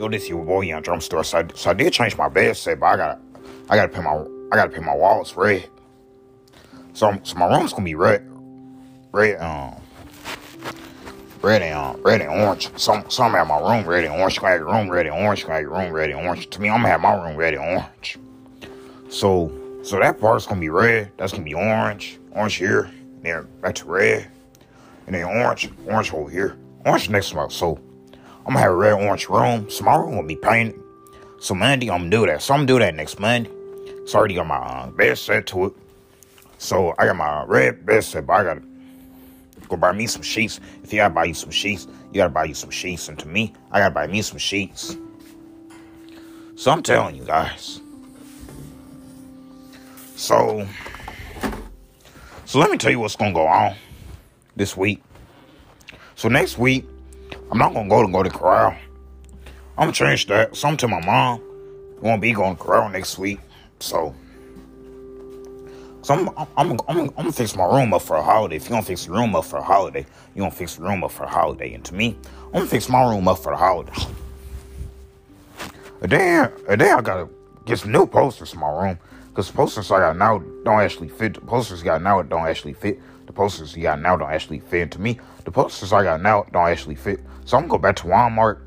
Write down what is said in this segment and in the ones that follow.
yo, this your boy Young Drum Store. So I, so I did change my bed set, but I got I gotta pay my I gotta pay my walls red. So so my room's gonna be red, red um red and um, red and orange. Some some have my room red and orange. Gonna have your room red and orange. Gonna have your room red and orange. To me, I'm gonna have my room red and orange. So so that part's gonna be red. That's gonna be orange. Orange here. Then back to red. And then orange. Orange over here. Orange next month. So I'm gonna have a red orange room. My room gonna be painted. So Monday I'm gonna do that. So I'm gonna do that next Monday. So I already got my uh, bed set to it. So I got my red bed set, but I gotta go buy me some sheets. If you gotta buy you some sheets, you gotta buy you some sheets. And to me, I gotta buy me some sheets. So I'm telling you guys. So, so let me tell you what's gonna go on this week. So next week, I'm not gonna go to go to corral. I'm gonna change that. So I'm to my mom. Won't be going to corral next week. So, so I'm, I'm, I'm, I'm, I'm gonna fix my room up for a holiday. If you don't fix your room up for a holiday, you don't fix your room up for a holiday. And to me, I'm gonna fix my room up for the holiday. And then, and then I gotta get some new posters in my room. Cause posters I got now don't actually fit. The posters I got now don't actually fit. The posters you got now don't actually fit. And to me, the posters I got now don't actually fit. So I'm gonna go back to Walmart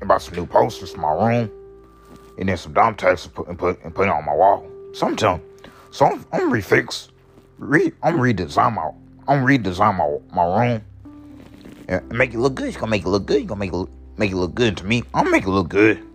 and buy some new posters for my room. And then some dumb text and put and put and put it on my wall. So I'm telling so I'm, I'm refix, re, I'm redesign my, I'm redesign my my room and make it look good. You gonna make it look good. You're gonna make it look, make it look good to me. I'm gonna make it look good.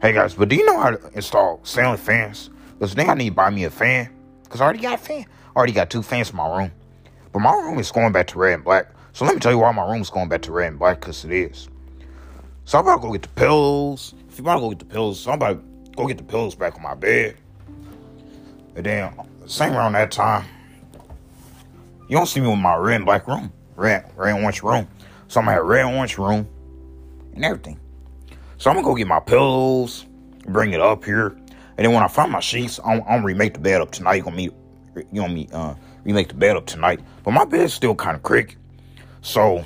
Hey guys, but do you know how to install ceiling fans? Cause then I need to buy me a fan. Cause I already got a fan. Already got two fans in my room. But my room is going back to red and black. So let me tell you why my room is going back to red and black. Cause it is. So I'm about to go get the pillows. If you about to go get the pillows, so I'm about to go get the pillows back on my bed. And then, same around that time, you don't see me with my red and black room, red, red and orange room. So I'm gonna have red and orange room and everything. So I'm gonna go get my pillows, bring it up here, and then when I find my sheets, I'm, I'm gonna remake the bed up tonight. You gonna meet, you gonna meet, uh, remake the bed up tonight. But my bed's still kind of cricky, so,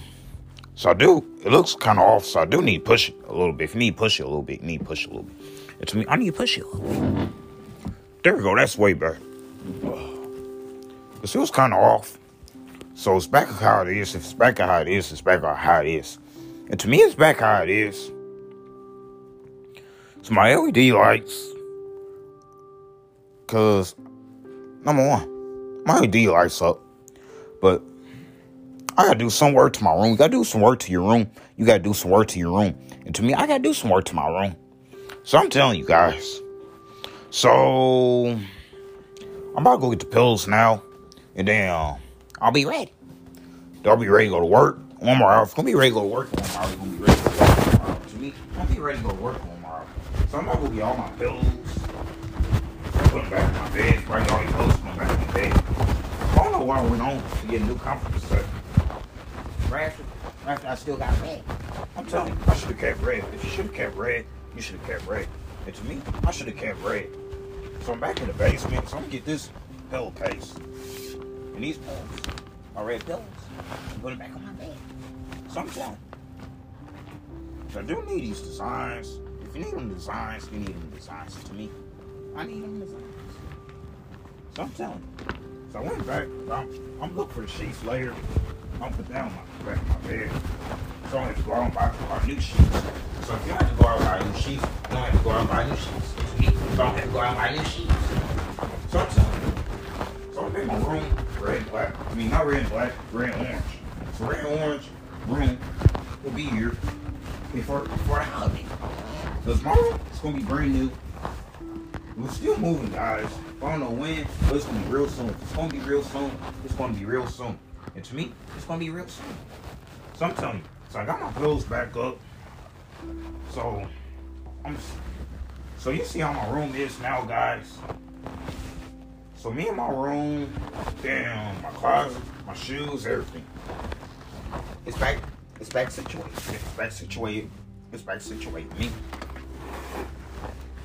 so I do. It looks kind of off, so I do need to push it a little bit. If you need to push it a little bit, need to push it a little bit. It's me, I need to push it a little bit. There we go. That's way better. Cause it kind of off. So it's back how it is. If it's back how it is, it's back how it is. And to me, it's back how it is. So my LED lights, cause number one, my LED lights up, but I gotta do some work to my room. You gotta do some work to your room. You gotta do some work to your room. And to me, I gotta do some work to my room. So I'm telling you guys. So I'm about to go get the pills now, and then uh, I'll be ready. I'll be ready to go to work. One more hour. It's gonna be ready to go to work. One more hour. It's gonna be ready to go to work. One more hour. To me, I'll be ready to go to work one more hour. So I'm to go get all my pills, put them back in my bed, bring all these pills, put them back in my bed. I don't know why I went on to get a new comforter set. After, after I still got red. I'm telling you, I should have kept red. If you should have kept red, you should have kept red. And to me, I should have kept red. So I'm back in the basement. So I'm gonna get this pillowcase and these pillows, my red pillows, and put it back on my bed. So I'm telling you. So I do need these designs. If you need them designs, you need them designs. To me, I need them designs. So I'm telling you. So I went back. I'm, I'm looking for the sheets later. I'm put on my back my bed. So I have to go out and buy, buy new sheets. So if you have to go out and buy new sheets, you don't have to go out and buy new sheets. You don't have to go out and buy new sheets. So I'm telling you. So I made my room red and black. I mean, not red and black, red and orange. So red and orange room will be here before, before the holiday. Because my room is going to be brand new. We're still moving, guys. I don't know when, but it's to be real soon. It's to be real soon. It's to be real soon. And to me, it's to be real soon. So I'm telling you. So I got my pillows back up. So I'm so you see how my room is now, guys. So me and my room, damn, my closet, my shoes, everything. It's back. It's back situated. It's back situated. It's back situated. Me.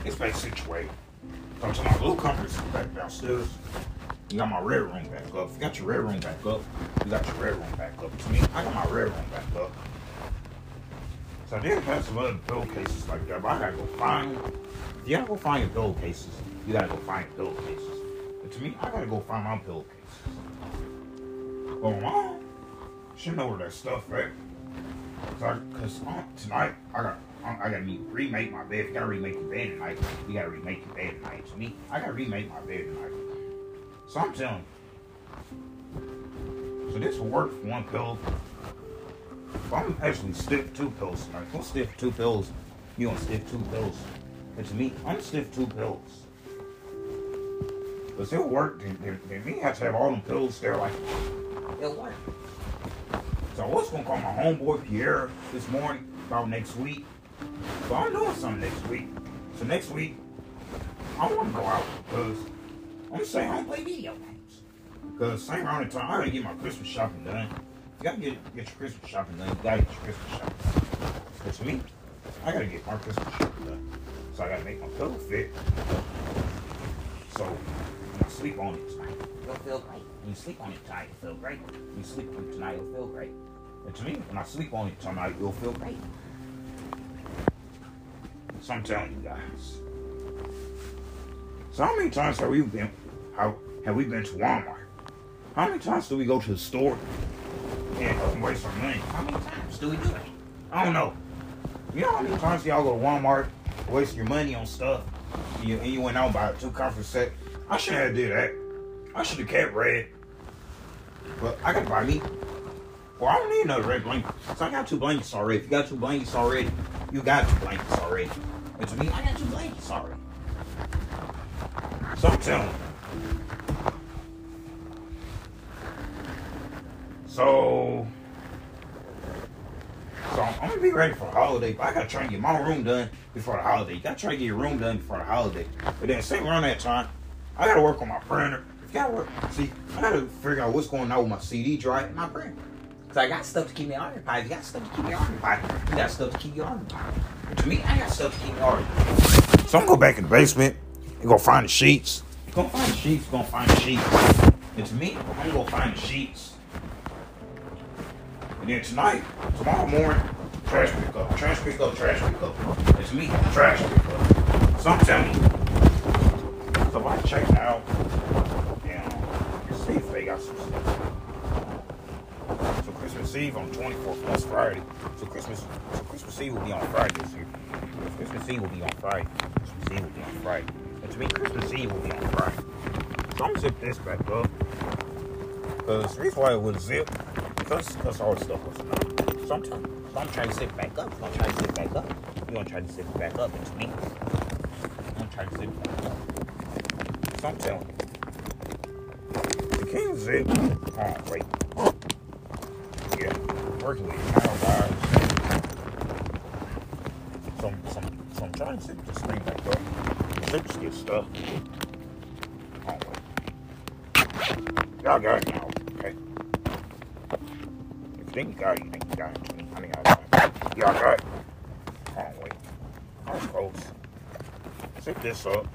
It's back situated. So to my little comforts back downstairs. You got my red room back up. You got your red room back up, you got your red room back up. To me, I got my red room back up. So I did have some other pillowcases like that, but I gotta go find. If you gotta go find your pillowcases, you gotta go find pillowcases. But to me, I gotta go find my pillowcases. Well, mom should know where that stuff at. Cause, uh, tonight I got I gotta re- remake my bed. If you gotta remake your bed tonight, you gotta remake your bed tonight. To me, I gotta remake my bed tonight. So I'm telling you. So this will work for one pillow. But I'm actually stiff two pillows tonight. If I'm stiff two pillows, you gonna stiff two pillows. It's me, I'm stiff two pillows. But it'll work. Me have to have all them pillows there like it'll work. So I was gonna call my homeboy Pierre this morning about next week. But I'm doing something next week. So next week, I want to go out because I'm saying I don't play video games. Because same around the time, I gotta get my Christmas shopping done. You gotta get, get your Christmas shopping done. You gotta get your Christmas shopping done. To me, I gotta get my Christmas shopping done. So I gotta make my pillow fit. So when I sleep on it tonight, it'll feel great. When you sleep on it tonight, it'll feel great. When you sleep on it tonight, it'll feel great. And to me, when I sleep on it tonight, it'll feel great. So I'm telling you guys. So how many times have we been how have we been to Walmart? How many times do we go to the store and waste our money? How many times do we do that? I don't know. You know how many times y'all go to Walmart, waste your money on stuff, and you, and you went out and bought two conference set? I shouldn't have did that. I should have kept red. But I gotta buy me. Well, I don't need another red blanket. So I got two blankets already. If you got two blankets already, you got two blankets already. To me, I got two late. Sorry. So telling you. So, so I'm, gonna be ready for the holiday, but I gotta try and get my room done before the holiday. You gotta try and get your room done before the holiday. But then same around that time, I gotta work on my printer. If you gotta work, see, I gotta figure out what's going on with my CD drive and my printer. Cause I got stuff to keep me occupied. You got stuff to keep me occupied. You got stuff to keep you occupied. To me, I got stuff to keep me. So I'm gonna go back in the basement and go find the sheets. Gonna find the sheets. Gonna find the sheets. And to me, I'm gonna go find the sheets. And then tonight, tomorrow morning, trash pickup, trash pickup, trash pickup. It's me, trash pickup. So I'm telling you. So I check out, and see if they got some stuff. Christmas Eve on 24th, that's Friday. So Christmas, so Christmas Eve will be on Friday this year. Christmas Eve will be on Friday. Christmas Eve will be on Friday. And to me, Christmas Eve will be on Friday. So I'm gonna zip this back up. Because the reason why it was zip, because, because all the stuff was not. So I'm, so I'm trying to zip back up. I'm trying to zip back up. You're gonna try to zip back up. And to me, I'm gonna try to zip back up. So I'm telling you. The king zip. Oh, wait. Yeah, working with power wires. So, I'm- so, I'm- so I'm trying to zip the screen back up. The zips get stuck. Y'all got it now, okay? If you think you got it, you think you got it. I mean, I got it. Y'all got it. Oh, wait. I was close. Zip this up.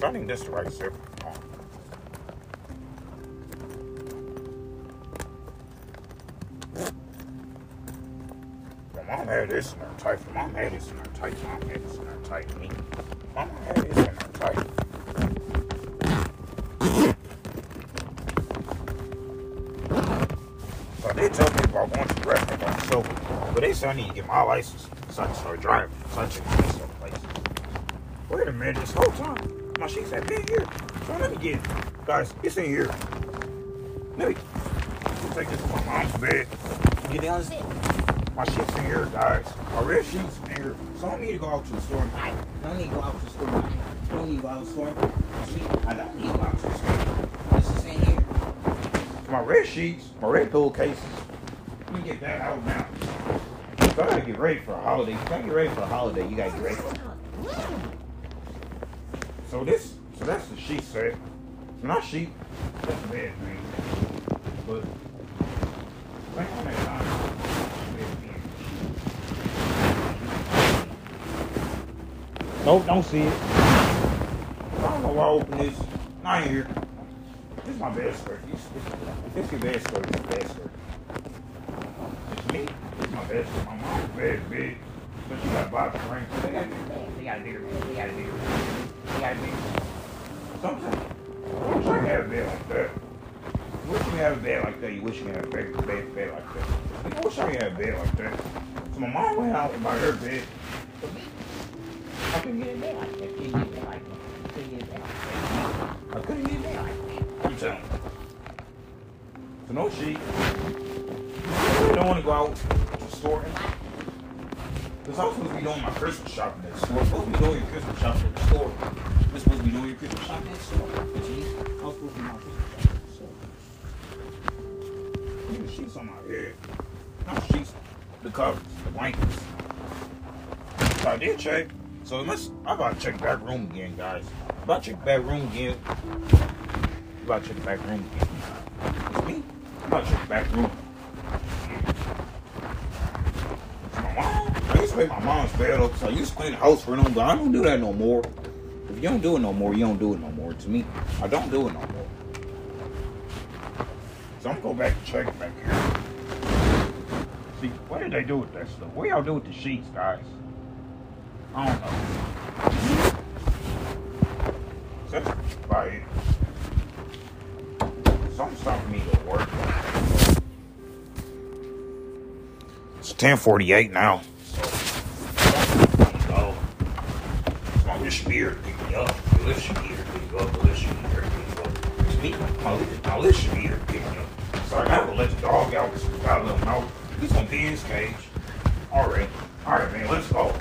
Think this the right zip. My mom had this in her tight. My mom had this in her tight. Mom had this in her tight. Me. Mom had this in her tight. So they tell me about going to the restaurant by myself, but they said I need to get my license so I can start driving. So I took myself places. Wait a minute, this whole time my sheets have been here. So let me get it. Guys, it's in here. Let me take this to my mom's bed. Get down the my shit's in here, guys. My red sheets in here. So I don't need to go out to the store. I don't need to go out to the store. I don't need to go out to the store I don't need to go out to the store. This is in here. My red sheets, my red pillowcases. Let me get that out now. So I gotta get ready for a holiday. You gotta get ready for a holiday. You gotta get ready So this, so that's the sheet set. Not sheet, that's the bed, man. But, time. Nope, don't see it. I don't know why I opened this. Not here. This is my bed skirt. This, this, this your bed skirt. This bed skirt. It's me. This is my bed skirt. My mom's bed is big. But she got box spring. They got. They got a bigger bed. They got a bigger bed. They got a bigger bed. Sometimes. I wish I had a bed like that. You wish you had a bed like that. You wish you had a bed, bed, bed like that. I wish I had a bed like that. So my mom went out and bought her bed. I couldn't get bed like that. Couldn't get bed like that. Couldn't get a bed. I couldn't get like that. I'm you. So no sheet. I don't want to go out to the store. Because I'm supposed to be doing my Christmas shopping at the store. I'm supposed to be doing your Christmas shopping at the store. You're supposed to be doing your Christmas shopping at the store. Jeez, I was supposed to be my sister. So, Need the sheets on my head. Not sheets, the covers, the blankets. So I did check. So let's, about to check back room again, guys. About to check back room again. About to check back room again. It's me. I'm about to check back room. I used to make my mom's bed up, so I used to clean the house for them, but I don't do that no more. If you don't do it no more, you don't do it no more. To me, I don't do it no more. So I'm gonna go back and check back here. See, what did they do with that stuff? What y'all do with the sheets, guys? I don't know. That's about it. Something's stopping me to work. It's 1048 now. So, go. Smoke this beer, pick me up. Lift beer, pick you up. Lift beer, pick up. It's me. My lift, my lift your beer, pick me up. So I gotta let the dog out because gotta let him. He's in his cage. All right. All right, man, let's go.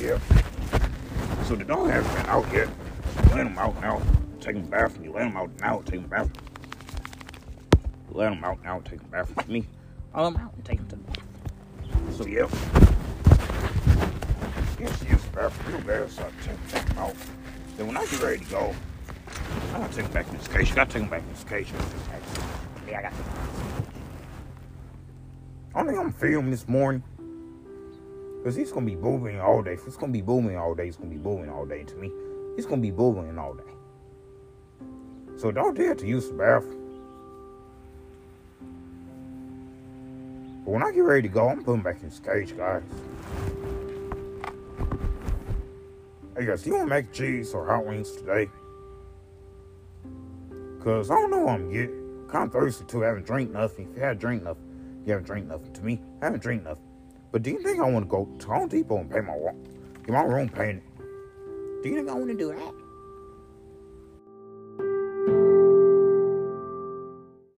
Yeah. So the dog hasn't been out yet. Let him out now. Take him bath. You let him out now. Take him bath. Let him out now. Take him bath with me. I'll let him out and take him to the bath. So yeah. Yes, he is bath real bad, so I take, take him out. Then when I get ready to go, I gotta take him back in this cage. You gotta take him back in this cage. Yeah, I got I think I'm filming this morning. Because he's going to be booming all day. If it's going to be booming all day, it's going to be booming all day to me. He's going to be booming all day. So don't dare to use the bathroom. But when I get ready to go, I'm putting back in his cage, guys. Hey guys, you want mac and cheese or hot wings today? Cause I don't know what I'm getting. Kind of thirsty too. I haven't drank nothing. If you haven't drank nothing, you haven't drank nothing to me. I haven't drank nothing. But do you think I want to go to Home Depot and pay my get my room painted? Do you think I want to do that?